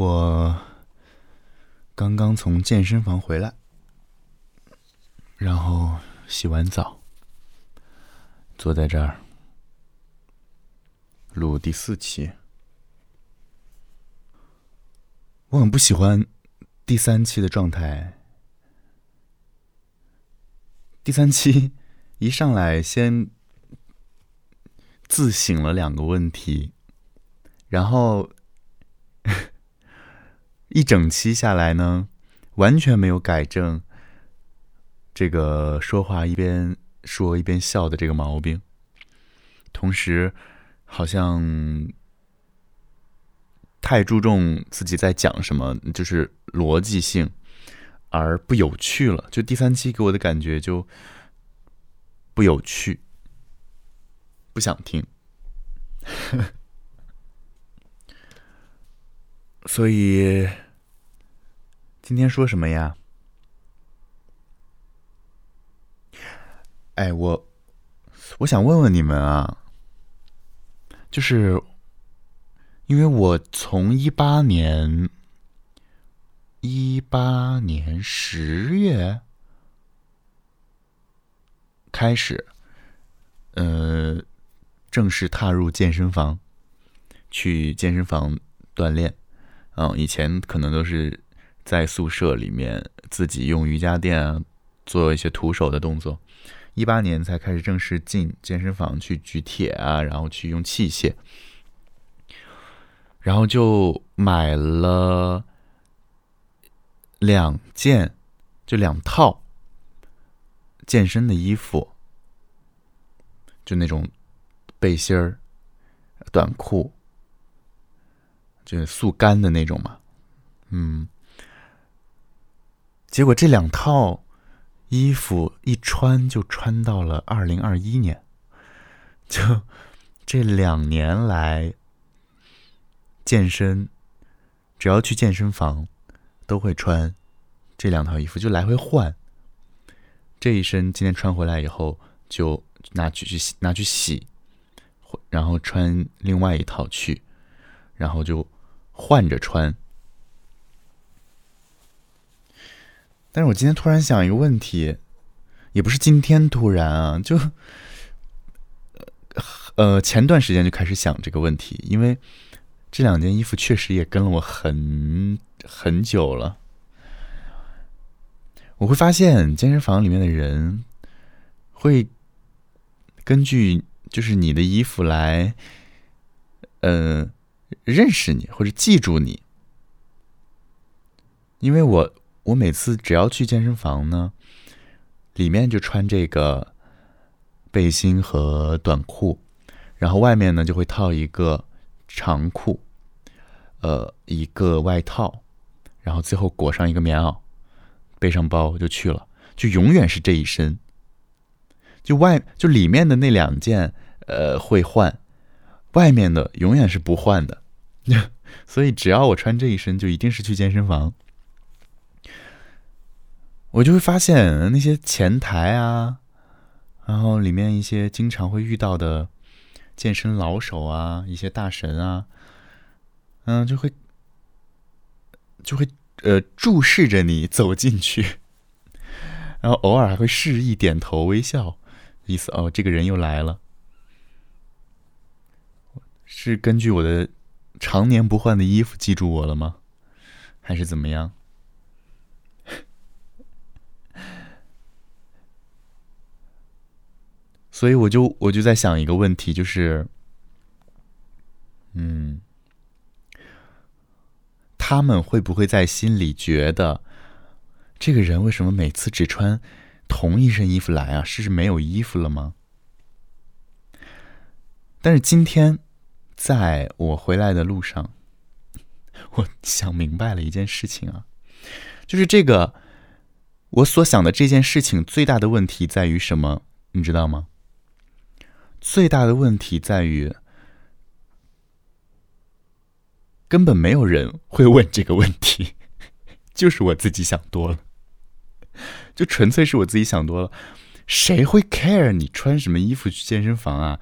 我刚刚从健身房回来，然后洗完澡，坐在这儿录第四期。我很不喜欢第三期的状态。第三期一上来先自省了两个问题，然后一整期下来呢，完全没有改正这个说话一边说一边笑的这个毛病，同时好像太注重自己在讲什么，就是逻辑性。而不有趣了，就第三期给我的感觉就不有趣，不想听。所以今天说什么呀？哎，我我想问问你们啊，就是因为我从一八年。一八年十月开始，呃，正式踏入健身房，去健身房锻炼。嗯，以前可能都是在宿舍里面自己用瑜伽垫啊，做一些徒手的动作。一八年才开始正式进健身房去举铁啊，然后去用器械，然后就买了。两件，就两套健身的衣服，就那种背心儿、短裤，就是速干的那种嘛。嗯，结果这两套衣服一穿就穿到了二零二一年，就这两年来健身，只要去健身房。都会穿这两套衣服，就来回换。这一身今天穿回来以后，就拿去去洗，拿去洗，然后穿另外一套去，然后就换着穿。但是我今天突然想一个问题，也不是今天突然啊，就呃前段时间就开始想这个问题，因为这两件衣服确实也跟了我很。很久了，我会发现健身房里面的人会根据就是你的衣服来，呃，认识你或者记住你。因为我我每次只要去健身房呢，里面就穿这个背心和短裤，然后外面呢就会套一个长裤，呃，一个外套。然后最后裹上一个棉袄，背上包就去了，就永远是这一身。就外就里面的那两件，呃，会换，外面的永远是不换的。所以只要我穿这一身，就一定是去健身房。我就会发现那些前台啊，然后里面一些经常会遇到的健身老手啊，一些大神啊，嗯，就会。就会呃注视着你走进去，然后偶尔还会示意点头微笑，意思哦，这个人又来了。是根据我的常年不换的衣服记住我了吗？还是怎么样？所以我就我就在想一个问题，就是，嗯。他们会不会在心里觉得，这个人为什么每次只穿同一身衣服来啊？是没有衣服了吗？但是今天在我回来的路上，我想明白了一件事情啊，就是这个我所想的这件事情最大的问题在于什么？你知道吗？最大的问题在于。根本没有人会问这个问题，就是我自己想多了，就纯粹是我自己想多了。谁会 care 你穿什么衣服去健身房啊？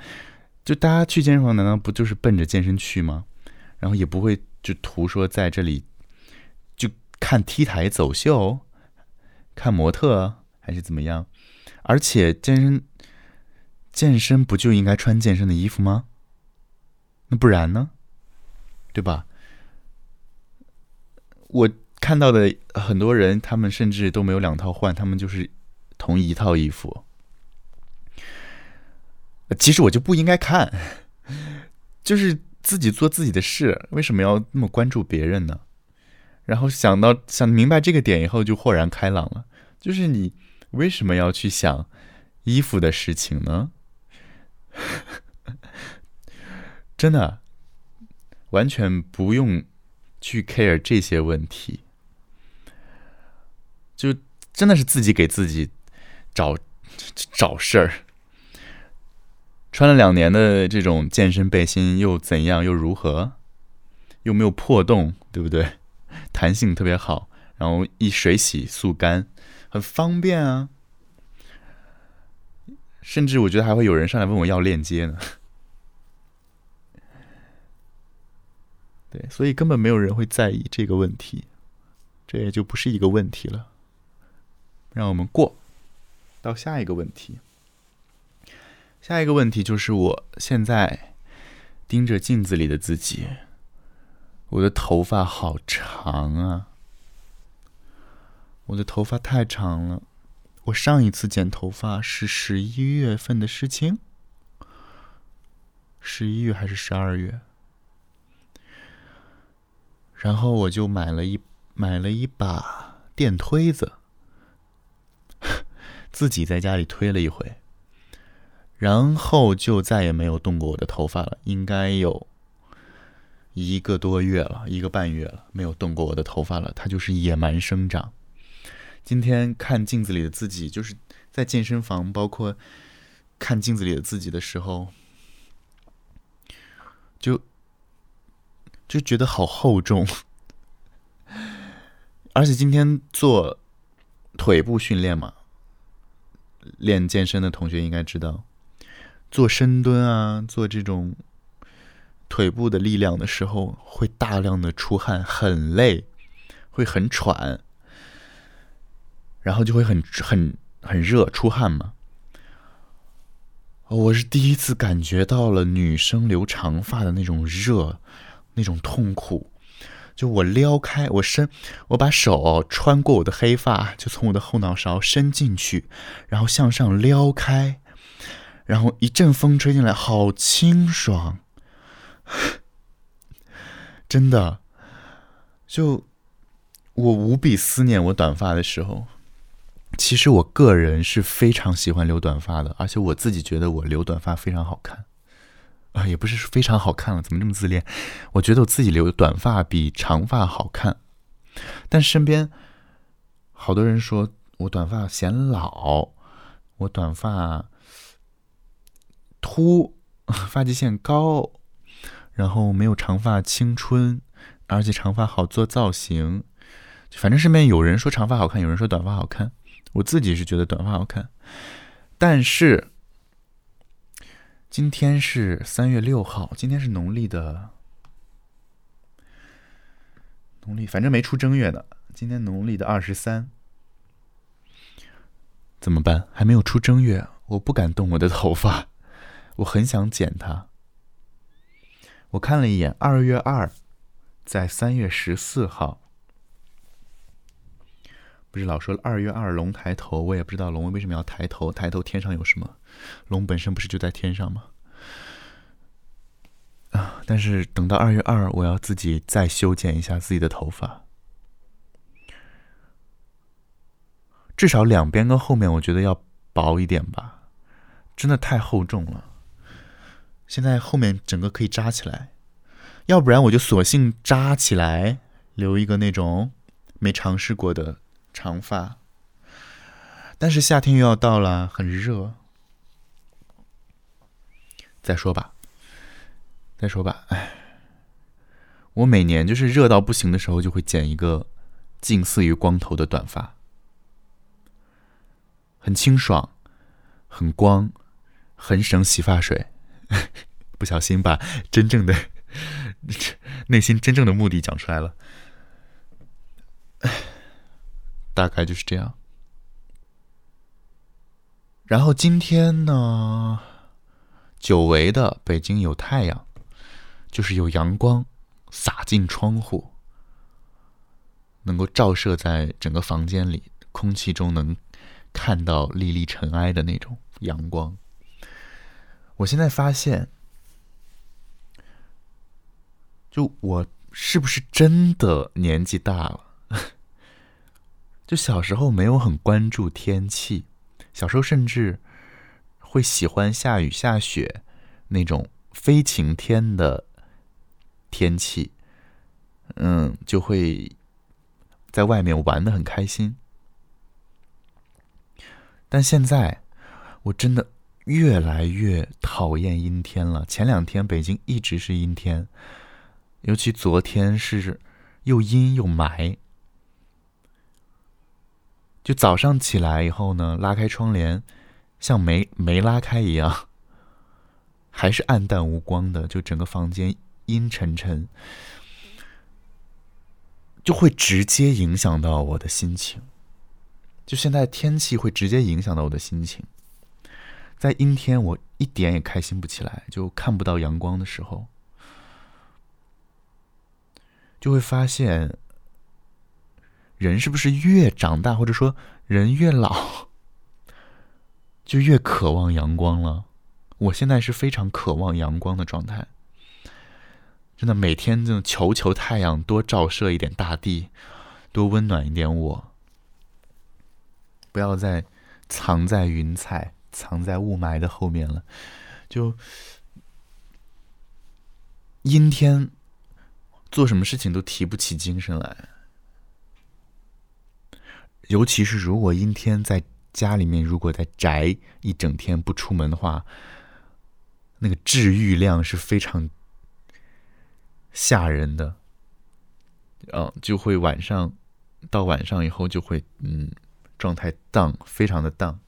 就大家去健身房难道不就是奔着健身去吗？然后也不会就图说在这里就看 T 台走秀，看模特还是怎么样？而且健身健身不就应该穿健身的衣服吗？那不然呢？对吧？我看到的很多人，他们甚至都没有两套换，他们就是同一套衣服。其实我就不应该看，就是自己做自己的事，为什么要那么关注别人呢？然后想到想明白这个点以后，就豁然开朗了。就是你为什么要去想衣服的事情呢？真的，完全不用去 care 这些问题，就真的是自己给自己找找事儿。穿了两年的这种健身背心又怎样？又如何？又没有破洞，对不对？弹性特别好，然后一水洗速干，很方便啊。甚至我觉得还会有人上来问我要链接呢。对，所以根本没有人会在意这个问题，这也就不是一个问题了。让我们过到下一个问题。下一个问题就是我现在盯着镜子里的自己，我的头发好长啊！我的头发太长了。我上一次剪头发是十一月份的事情，十一月还是十二月？然后我就买了一买了一把电推子，自己在家里推了一回。然后就再也没有动过我的头发了，应该有一个多月了，一个半月了，没有动过我的头发了。它就是野蛮生长。今天看镜子里的自己，就是在健身房，包括看镜子里的自己的时候，就就觉得好厚重。而且今天做腿部训练嘛，练健身的同学应该知道。做深蹲啊，做这种腿部的力量的时候，会大量的出汗，很累，会很喘，然后就会很很很热，出汗嘛。我是第一次感觉到了女生留长发的那种热，那种痛苦。就我撩开，我伸，我把手穿过我的黑发，就从我的后脑勺伸进去，然后向上撩开。然后一阵风吹进来，好清爽，真的。就我无比思念我短发的时候。其实我个人是非常喜欢留短发的，而且我自己觉得我留短发非常好看啊，也不是非常好看了，怎么这么自恋？我觉得我自己留短发比长发好看，但身边好多人说我短发显老，我短发。秃，发际线高，然后没有长发青春，而且长发好做造型。反正身边有人说长发好看，有人说短发好看。我自己是觉得短发好看。但是今天是三月六号，今天是农历的农历，反正没出正月呢。今天农历的二十三，怎么办？还没有出正月，我不敢动我的头发。我很想剪它。我看了一眼，二月二，在三月十四号。不是老说二月二龙抬头，我也不知道龙为什么要抬头。抬头天上有什么？龙本身不是就在天上吗？啊！但是等到二月二，我要自己再修剪一下自己的头发，至少两边跟后面，我觉得要薄一点吧，真的太厚重了。现在后面整个可以扎起来，要不然我就索性扎起来，留一个那种没尝试过的长发。但是夏天又要到了，很热。再说吧，再说吧，哎，我每年就是热到不行的时候，就会剪一个近似于光头的短发，很清爽，很光，很省洗发水。不小心把真正的内心真正的目的讲出来了，大概就是这样。然后今天呢，久违的北京有太阳，就是有阳光洒进窗户，能够照射在整个房间里，空气中能看到粒粒尘埃的那种阳光。我现在发现，就我是不是真的年纪大了？就小时候没有很关注天气。小时候甚至会喜欢下雨下雪那种非晴天的天气，嗯，就会在外面玩的很开心。但现在我真的越来越讨厌阴天了。前两天北京一直是阴天，尤其昨天是又阴又霾。就早上起来以后呢，拉开窗帘，像没没拉开一样，还是暗淡无光的，就整个房间阴沉沉，就会直接影响到我的心情。就现在天气会直接影响到我的心情，在阴天我一点也开心不起来，就看不到阳光的时候，就会发现。人是不是越长大，或者说人越老，就越渴望阳光了？我现在是非常渴望阳光的状态，真的每天就求求太阳多照射一点大地，多温暖一点我，不要再藏在云彩、藏在雾霾的后面了。就阴天，做什么事情都提不起精神来。尤其是如果阴天，在家里面，如果在宅一整天不出门的话，那个治愈量是非常吓人的。嗯，就会晚上到晚上以后就会嗯状态荡，非常的荡。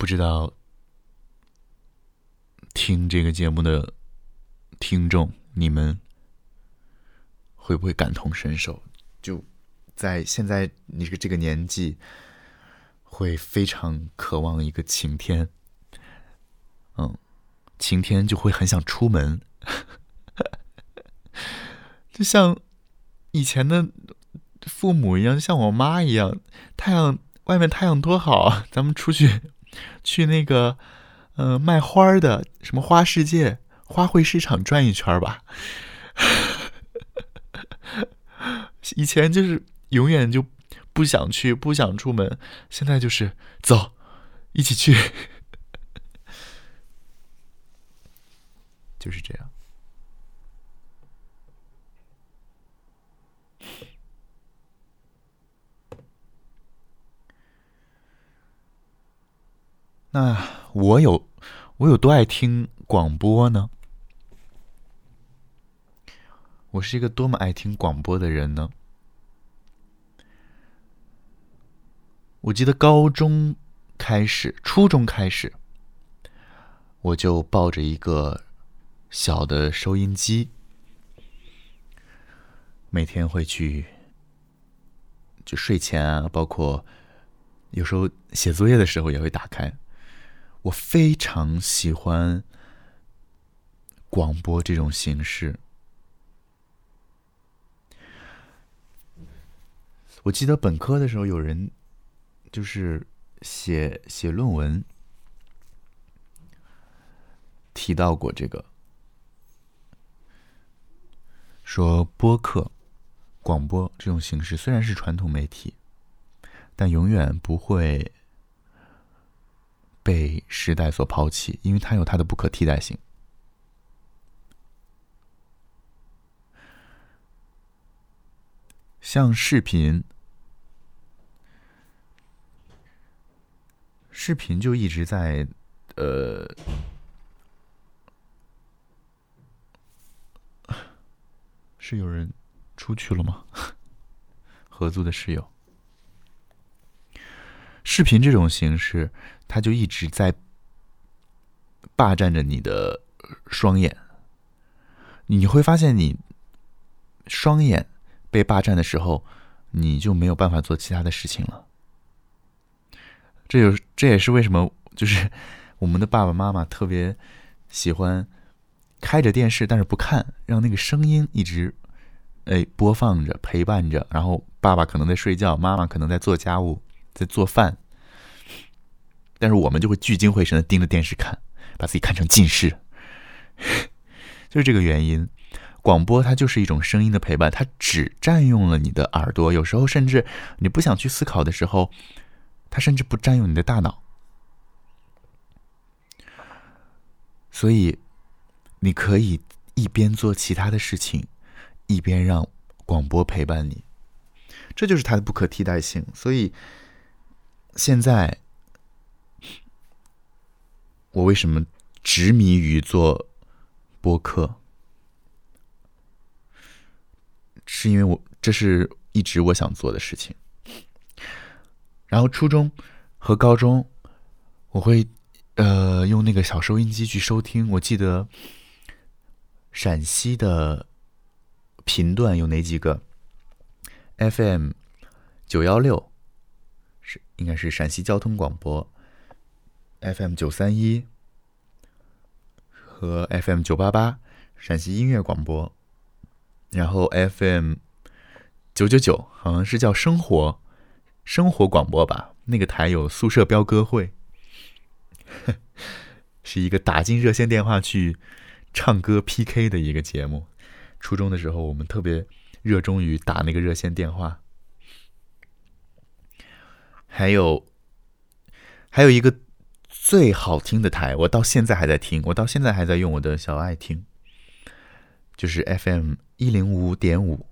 不知道听这个节目的听众。你们会不会感同身受？就在现在你这个这个年纪，会非常渴望一个晴天。嗯，晴天就会很想出门，就像以前的父母一样，像我妈一样。太阳外面太阳多好啊，咱们出去去那个呃卖花的什么花世界。花卉市场转一圈吧。以前就是永远就不想去，不想出门。现在就是走，一起去，就是这样。那我有我有多爱听广播呢？我是一个多么爱听广播的人呢？我记得高中开始，初中开始，我就抱着一个小的收音机，每天会去，就睡前啊，包括有时候写作业的时候也会打开。我非常喜欢广播这种形式。我记得本科的时候，有人就是写写论文提到过这个，说播客、广播这种形式虽然是传统媒体，但永远不会被时代所抛弃，因为它有它的不可替代性。像视频，视频就一直在，呃，是有人出去了吗？合租的室友，视频这种形式，他就一直在霸占着你的双眼。你会发现，你双眼被霸占的时候，你就没有办法做其他的事情了。这有这也是为什么，就是我们的爸爸妈妈特别喜欢开着电视，但是不看，让那个声音一直哎播放着，陪伴着。然后爸爸可能在睡觉，妈妈可能在做家务，在做饭，但是我们就会聚精会神的盯着电视看，把自己看成近视，就是这个原因。广播它就是一种声音的陪伴，它只占用了你的耳朵，有时候甚至你不想去思考的时候。它甚至不占用你的大脑，所以你可以一边做其他的事情，一边让广播陪伴你，这就是它的不可替代性。所以现在我为什么执迷于做播客，是因为我这是一直我想做的事情。然后初中和高中，我会呃用那个小收音机去收听。我记得陕西的频段有哪几个？FM 九幺六是应该是陕西交通广播，FM 九三一和 FM 九八八陕西音乐广播，然后 FM 九九九好像是叫生活。生活广播吧，那个台有宿舍飙歌会，是一个打进热线电话去唱歌 PK 的一个节目。初中的时候，我们特别热衷于打那个热线电话。还有，还有一个最好听的台，我到现在还在听，我到现在还在用我的小爱听，就是 FM 一零五点五，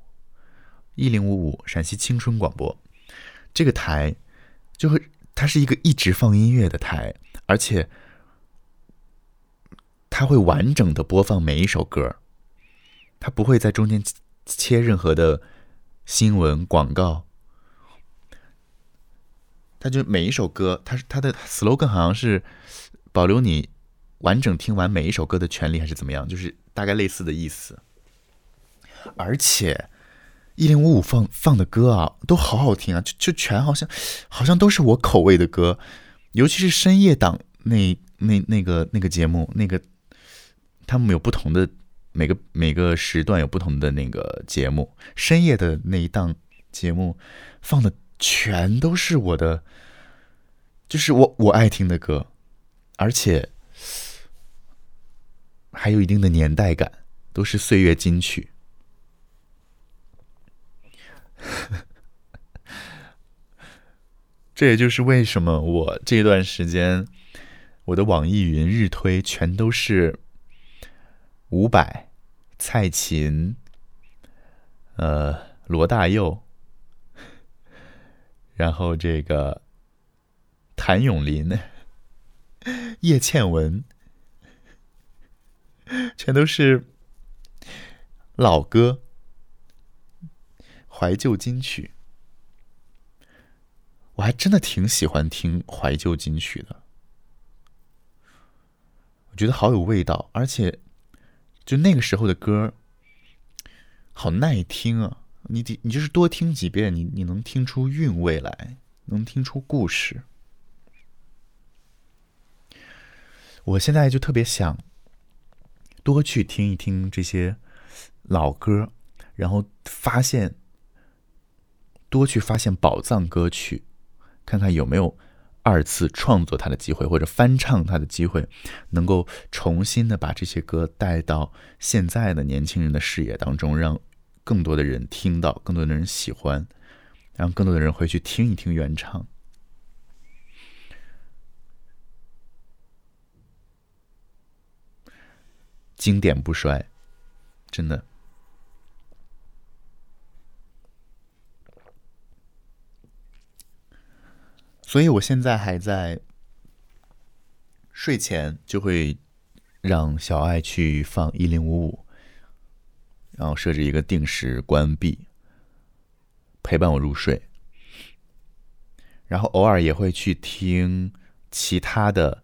一零五五陕西青春广播。这个台就会，它是一个一直放音乐的台，而且它会完整的播放每一首歌，它不会在中间切任何的新闻广告，它就每一首歌，它是它的 slogan 好像是保留你完整听完每一首歌的权利，还是怎么样？就是大概类似的意思，而且。一零五五放放的歌啊，都好好听啊，就就全好像，好像都是我口味的歌，尤其是深夜档那那那个那个节目，那个他们有不同的每个每个时段有不同的那个节目，深夜的那一档节目放的全都是我的，就是我我爱听的歌，而且还有一定的年代感，都是岁月金曲。这也就是为什么我这段时间我的网易云日推全都是伍佰、蔡琴、呃罗大佑，然后这个谭咏麟、叶倩文，全都是老歌。怀旧金曲，我还真的挺喜欢听怀旧金曲的，我觉得好有味道，而且就那个时候的歌，好耐听啊！你你你就是多听几遍，你你能听出韵味来，能听出故事。我现在就特别想多去听一听这些老歌，然后发现。多去发现宝藏歌曲，看看有没有二次创作它的机会，或者翻唱它的机会，能够重新的把这些歌带到现在的年轻人的视野当中，让更多的人听到，更多的人喜欢，让更多的人回去听一听原唱，经典不衰，真的。所以，我现在还在睡前就会让小爱去放一零五五，然后设置一个定时关闭，陪伴我入睡。然后偶尔也会去听其他的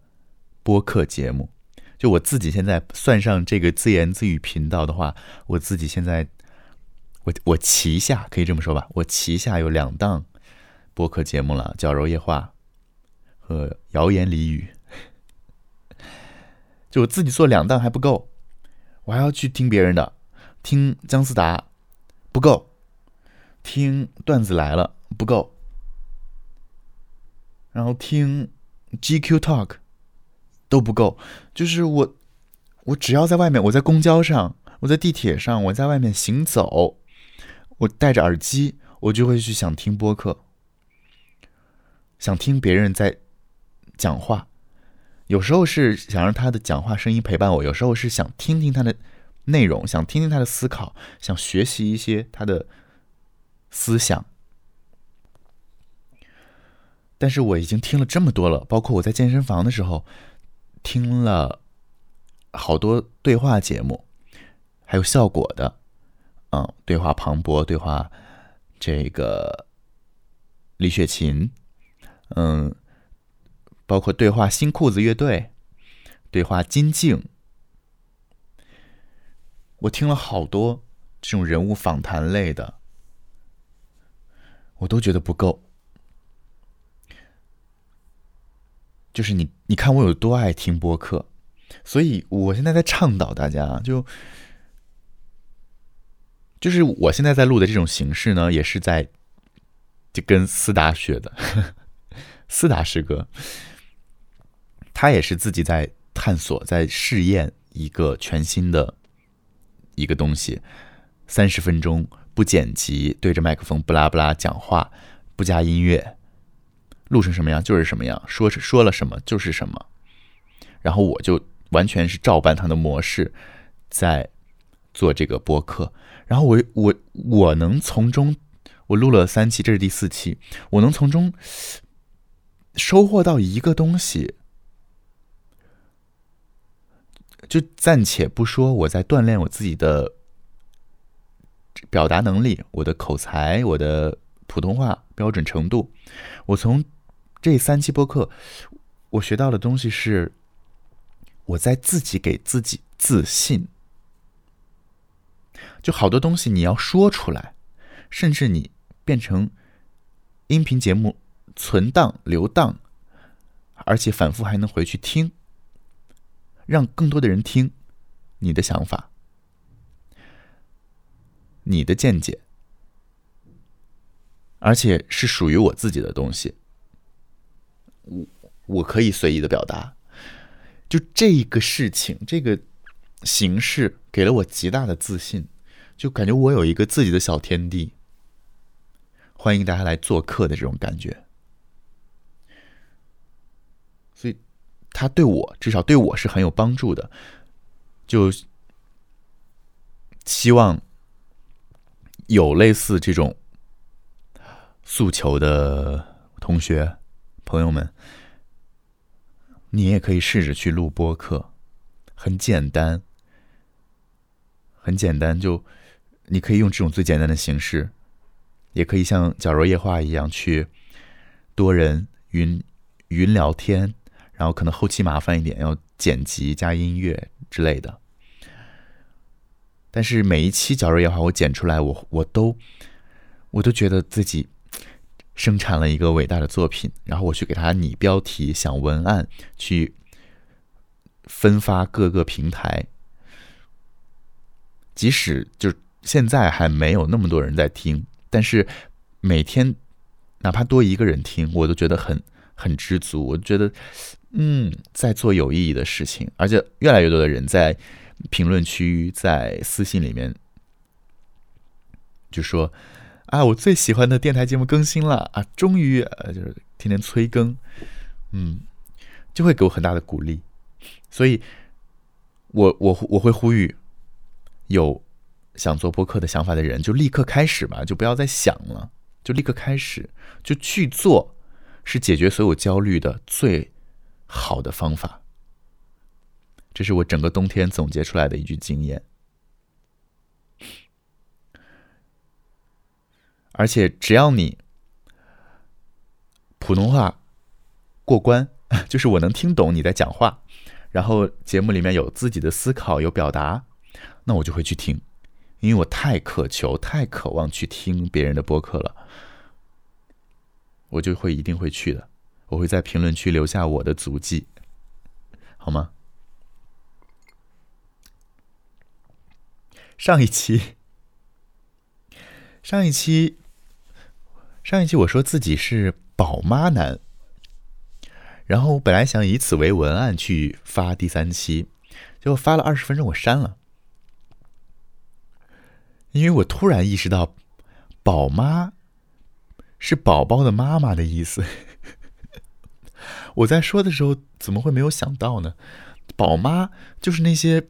播客节目。就我自己现在算上这个自言自语频道的话，我自己现在我我旗下可以这么说吧，我旗下有两档播客节目了，《矫揉夜话》和《谣言俚语》。就我自己做两档还不够，我还要去听别人的，听姜思达不够，听段子来了不够，然后听 GQ Talk。都不够，就是我，我只要在外面，我在公交上，我在地铁上，我在外面行走，我戴着耳机，我就会去想听播客，想听别人在讲话。有时候是想让他的讲话声音陪伴我，有时候是想听听他的内容，想听听他的思考，想学习一些他的思想。但是我已经听了这么多了，包括我在健身房的时候。听了好多对话节目，还有效果的，嗯，对话庞博，对话这个李雪琴，嗯，包括对话新裤子乐队，对话金靖，我听了好多这种人物访谈类的，我都觉得不够。就是你，你看我有多爱听播客，所以我现在在倡导大家，就就是我现在在录的这种形式呢，也是在就跟思达学的，思达师哥，他也是自己在探索，在试验一个全新的一个东西，三十分钟不剪辑，对着麦克风不拉不拉讲话，不加音乐。录成什么样就是什么样，说是说了什么就是什么，然后我就完全是照搬他的模式在做这个播客，然后我我我能从中，我录了三期，这是第四期，我能从中收获到一个东西，就暂且不说我在锻炼我自己的表达能力，我的口才，我的普通话标准程度，我从。这三期播客，我学到的东西是，我在自己给自己自信。就好多东西你要说出来，甚至你变成音频节目存档留档，而且反复还能回去听，让更多的人听你的想法、你的见解，而且是属于我自己的东西。我我可以随意的表达，就这个事情，这个形式给了我极大的自信，就感觉我有一个自己的小天地，欢迎大家来做客的这种感觉。所他对我至少对我是很有帮助的，就希望有类似这种诉求的同学。朋友们，你也可以试着去录播客，很简单，很简单。就你可以用这种最简单的形式，也可以像《矫揉夜话》一样去多人云云聊天，然后可能后期麻烦一点，要剪辑加音乐之类的。但是每一期《矫揉夜话》我剪出来，我我都我都觉得自己。生产了一个伟大的作品，然后我去给他拟标题、想文案，去分发各个平台。即使就现在还没有那么多人在听，但是每天哪怕多一个人听，我都觉得很很知足。我觉得，嗯，在做有意义的事情，而且越来越多的人在评论区、在私信里面就说。啊，我最喜欢的电台节目更新了啊！终于，呃，就是天天催更，嗯，就会给我很大的鼓励。所以，我我我会呼吁，有想做播客的想法的人，就立刻开始吧，就不要再想了，就立刻开始，就去做，是解决所有焦虑的最好的方法。这是我整个冬天总结出来的一句经验。而且，只要你普通话过关，就是我能听懂你在讲话，然后节目里面有自己的思考有表达，那我就会去听，因为我太渴求、太渴望去听别人的播客了，我就会一定会去的，我会在评论区留下我的足迹，好吗？上一期，上一期，上一期我说自己是宝妈男，然后我本来想以此为文案去发第三期，结果发了二十分钟我删了，因为我突然意识到，宝妈是宝宝的妈妈的意思。我在说的时候怎么会没有想到呢？宝妈就是那些。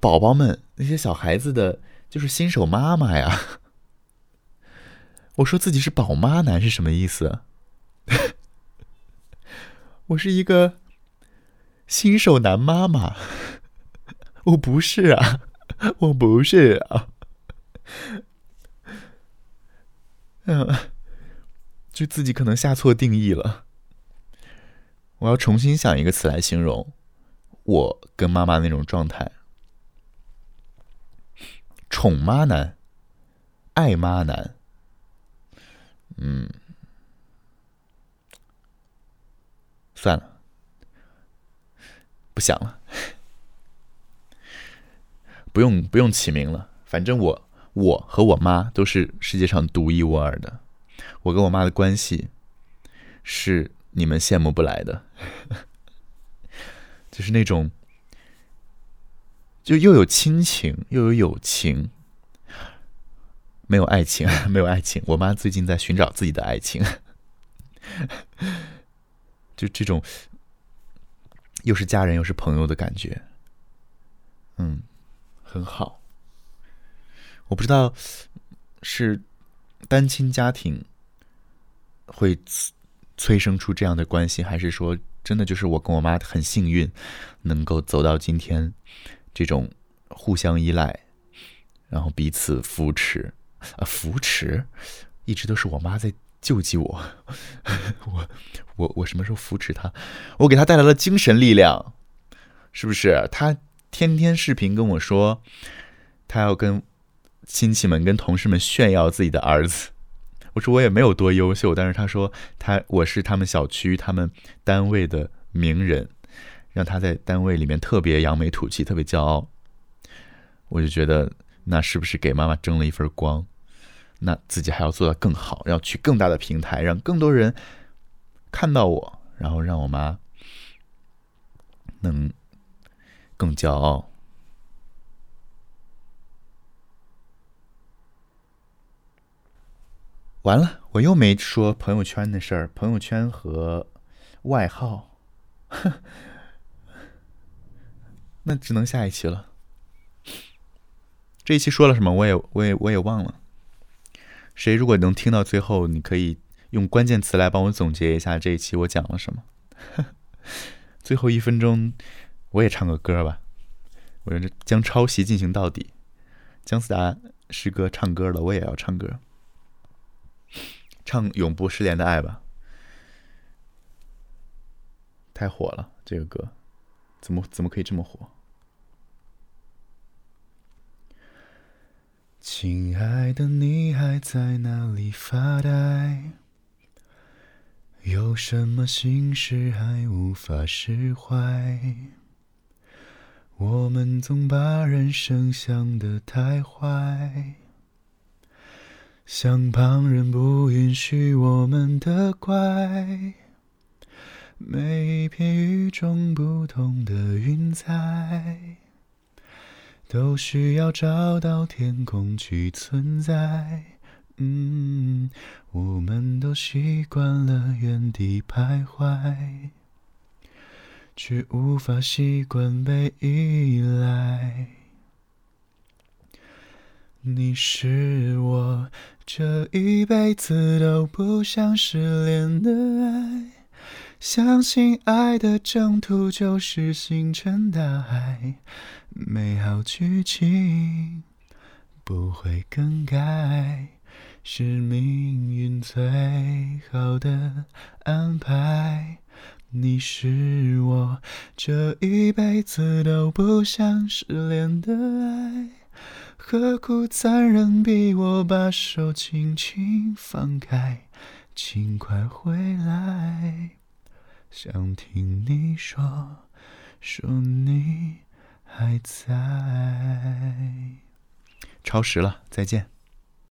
宝宝们，那些小孩子的，就是新手妈妈呀。我说自己是宝妈男是什么意思？我是一个新手男妈妈，我不是啊，我不是啊。嗯，就自己可能下错定义了。我要重新想一个词来形容我跟妈妈那种状态。宠妈男，爱妈男，嗯，算了，不想了，不用不用起名了，反正我我和我妈都是世界上独一无二的，我跟我妈的关系是你们羡慕不来的，就是那种。就又有亲情，又有友情，没有爱情，没有爱情。我妈最近在寻找自己的爱情，就这种又是家人又是朋友的感觉，嗯，很好。我不知道是单亲家庭会催生出这样的关系，还是说真的就是我跟我妈很幸运，能够走到今天。这种互相依赖，然后彼此扶持，啊，扶持，一直都是我妈在救济我。我我我什么时候扶持她？我给她带来了精神力量，是不是？她天天视频跟我说，她要跟亲戚们、跟同事们炫耀自己的儿子。说我也没有多优秀，但是他说他我是他们小区、他们单位的名人。让他在单位里面特别扬眉吐气，特别骄傲，我就觉得那是不是给妈妈争了一份光？那自己还要做到更好，要去更大的平台，让更多人看到我，然后让我妈能更骄傲。完了，我又没说朋友圈的事儿，朋友圈和外号。那只能下一期了。这一期说了什么？我也我也我也忘了。谁如果能听到最后，你可以用关键词来帮我总结一下这一期我讲了什么。最后一分钟，我也唱个歌吧。我将抄袭进行到底。姜思达师哥唱歌了，我也要唱歌，唱《永不失联的爱》吧。太火了，这个歌。怎么怎么可以这么火？亲爱的，你还在哪里发呆？有什么心事还无法释怀？我们总把人生想得太坏，像旁人不允许我们的怪。每一片与众不同的云彩，都需要找到天空去存在。嗯，我们都习惯了原地徘徊，却无法习惯被依赖。你是我这一辈子都不想失联的爱。相信爱的征途就是星辰大海，美好剧情不会更改。是命运最好的安排。你是我这一辈子都不想失联的爱，何苦残忍逼我把手轻轻放开？请快回来，想听你说，说你还在。超时了，再见。